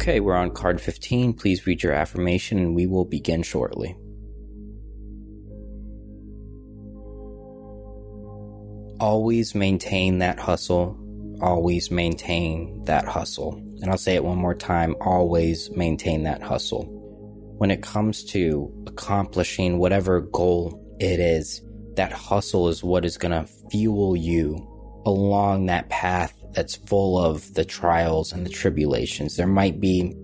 Okay, we're on card 15. Please read your affirmation and we will begin shortly. Always maintain that hustle. Always maintain that hustle. And I'll say it one more time always maintain that hustle. When it comes to accomplishing whatever goal it is, that hustle is what is going to fuel you along that path that's full of the trials and the tribulations. There might be,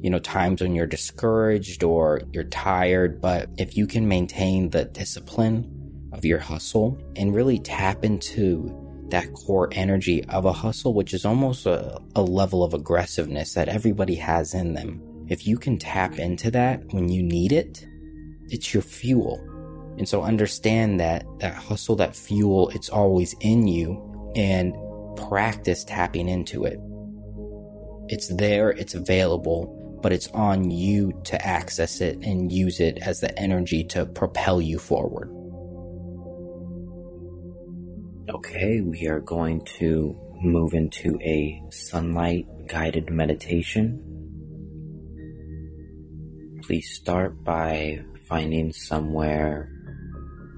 you know, times when you're discouraged or you're tired, but if you can maintain the discipline of your hustle and really tap into that core energy of a hustle, which is almost a, a level of aggressiveness that everybody has in them. If you can tap into that when you need it, it's your fuel. And so understand that that hustle, that fuel, it's always in you and practice tapping into it. It's there, it's available, but it's on you to access it and use it as the energy to propel you forward. Okay, we are going to move into a sunlight guided meditation. Please start by finding somewhere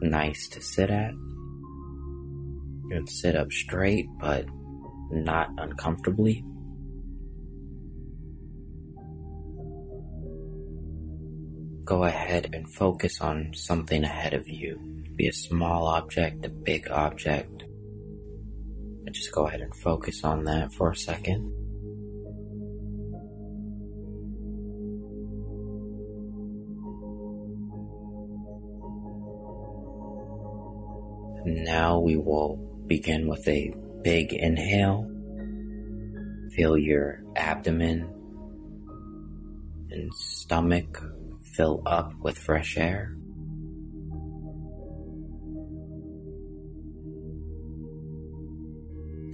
nice to sit at. You can sit up straight, but not uncomfortably. Go ahead and focus on something ahead of you. Be a small object, a big object. But just go ahead and focus on that for a second. Now we will begin with a big inhale. Feel your abdomen and stomach fill up with fresh air.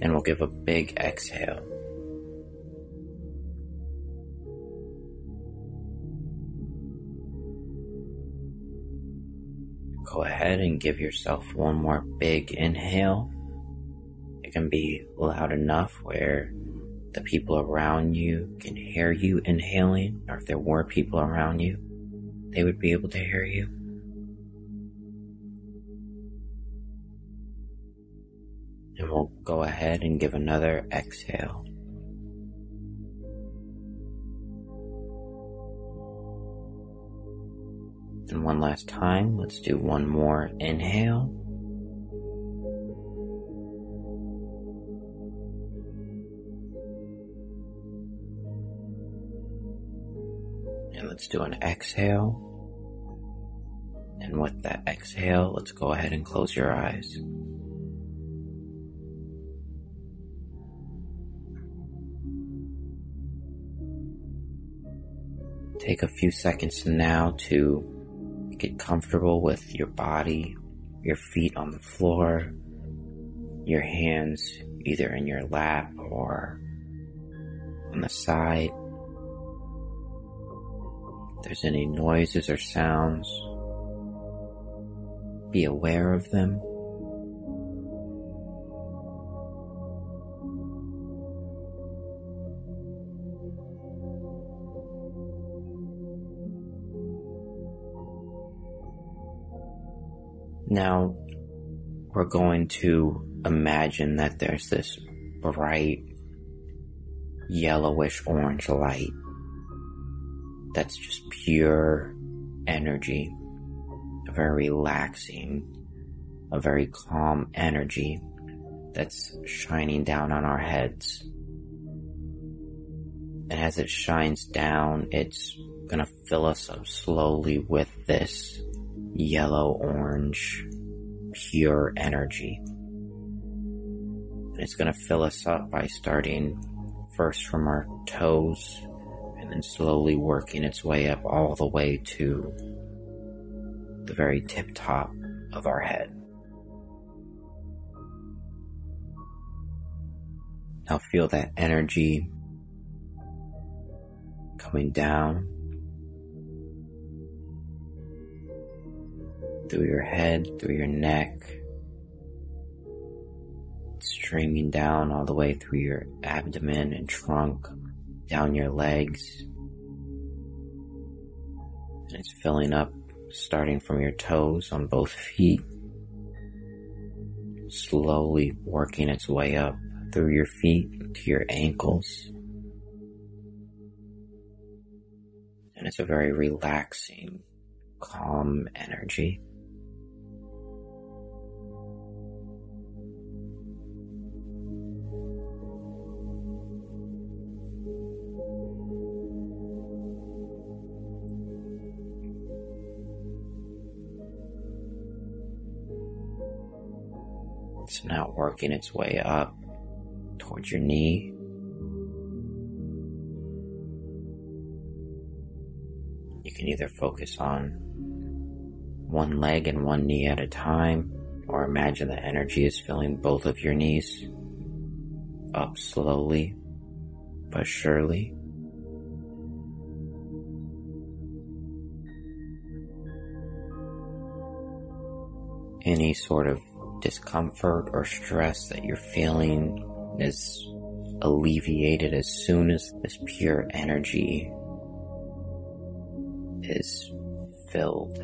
And we'll give a big exhale. go ahead and give yourself one more big inhale. Can be loud enough where the people around you can hear you inhaling, or if there were people around you, they would be able to hear you. And we'll go ahead and give another exhale. And one last time, let's do one more inhale. And let's do an exhale. And with that exhale, let's go ahead and close your eyes. Take a few seconds now to Get comfortable with your body, your feet on the floor, your hands either in your lap or on the side. There's any noises or sounds, be aware of them. Now, we're going to imagine that there's this bright yellowish orange light that's just pure energy, a very relaxing, a very calm energy that's shining down on our heads. And as it shines down, it's gonna fill us up slowly with this yellow orange pure energy. And it's to fill us up by starting first from our toes and slowly working its way up all the way to the very tip top of our head. Now feel that energy coming down through your head, through your neck, streaming down all the way through your abdomen and trunk, down your legs. And it's filling up starting from your toes on both feet, slowly working its way up through your feet to your ankles. And it's a very relaxing, calm energy. It's now working its way up towards your knee. You can either focus on one leg and one knee at a time, or imagine the energy is filling both of your knees up slowly but surely. Any sort of discomfort or stress that you're feeling is alleviated as soon as this pure energy is filled.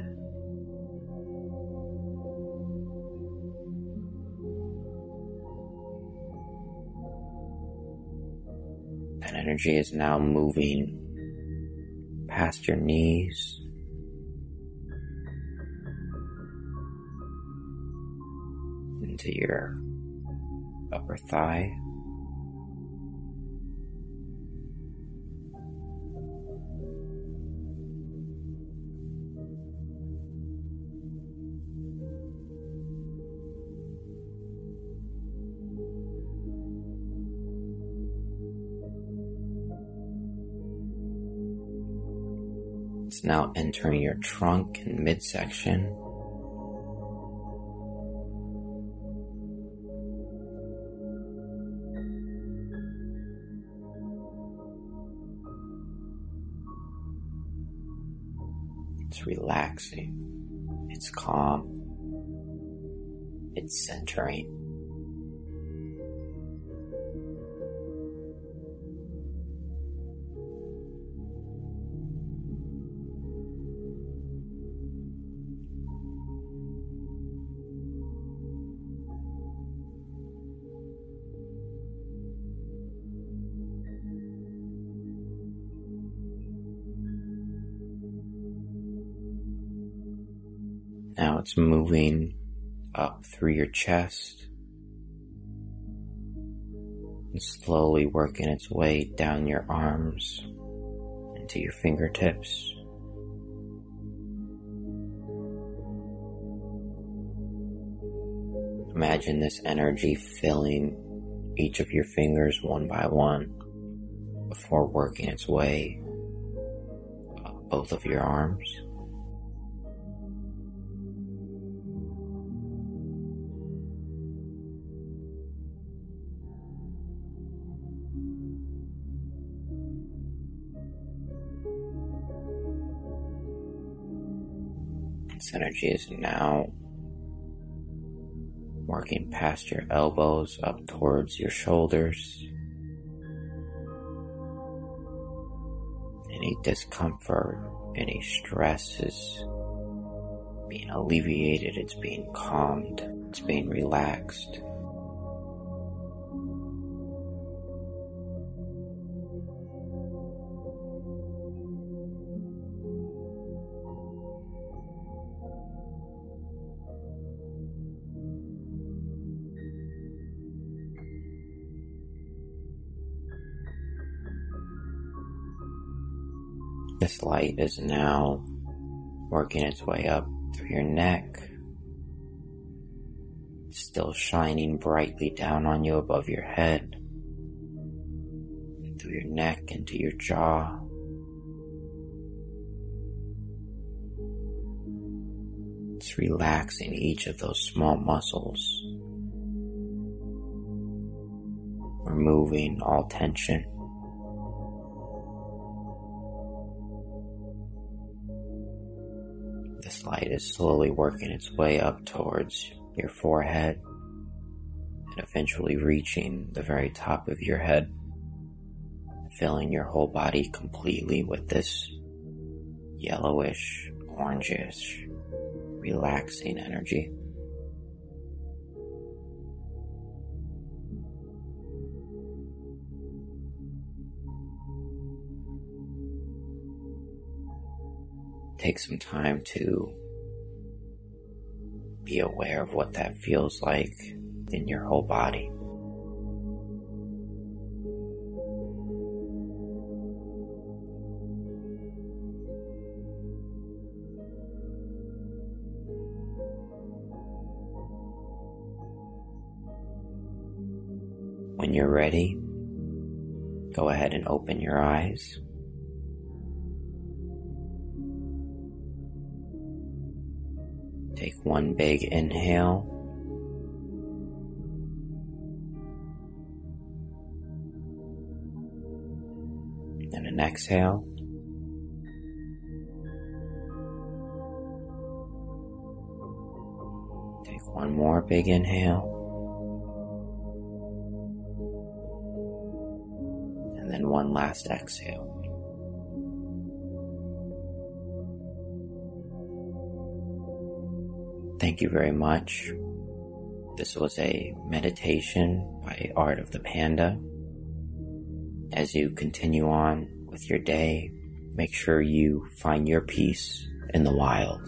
That energy is now moving past your knees into your upper thigh. It's now entering your trunk and midsection. Relaxing. It's calm. It's centering. Now it's moving up through your chest and slowly working its way down your arms into your fingertips. Imagine this energy filling each of your fingers one by one before working its way up both of your arms. This energy is now working past your elbows up towards your shoulders. Any discomfort, any stress is being alleviated, it's being calmed, it's being relaxed. This light is now working its way up through your neck, still shining brightly down on you above your head, through your neck into your jaw. It's relaxing each of those small muscles, removing all tension. Light is slowly working its way up towards your forehead and eventually reaching the very top of your head, filling your whole body completely with this yellowish, orangish, relaxing energy. Take some time to be aware of what that feels like in your whole body. When you're ready, go ahead and open your eyes. One big inhale. And an exhale. Take one more big inhale. And then one last exhale. Thank you very much. This was a meditation by Art of the Panda. As you continue on with your day, make sure you find your peace in the wild.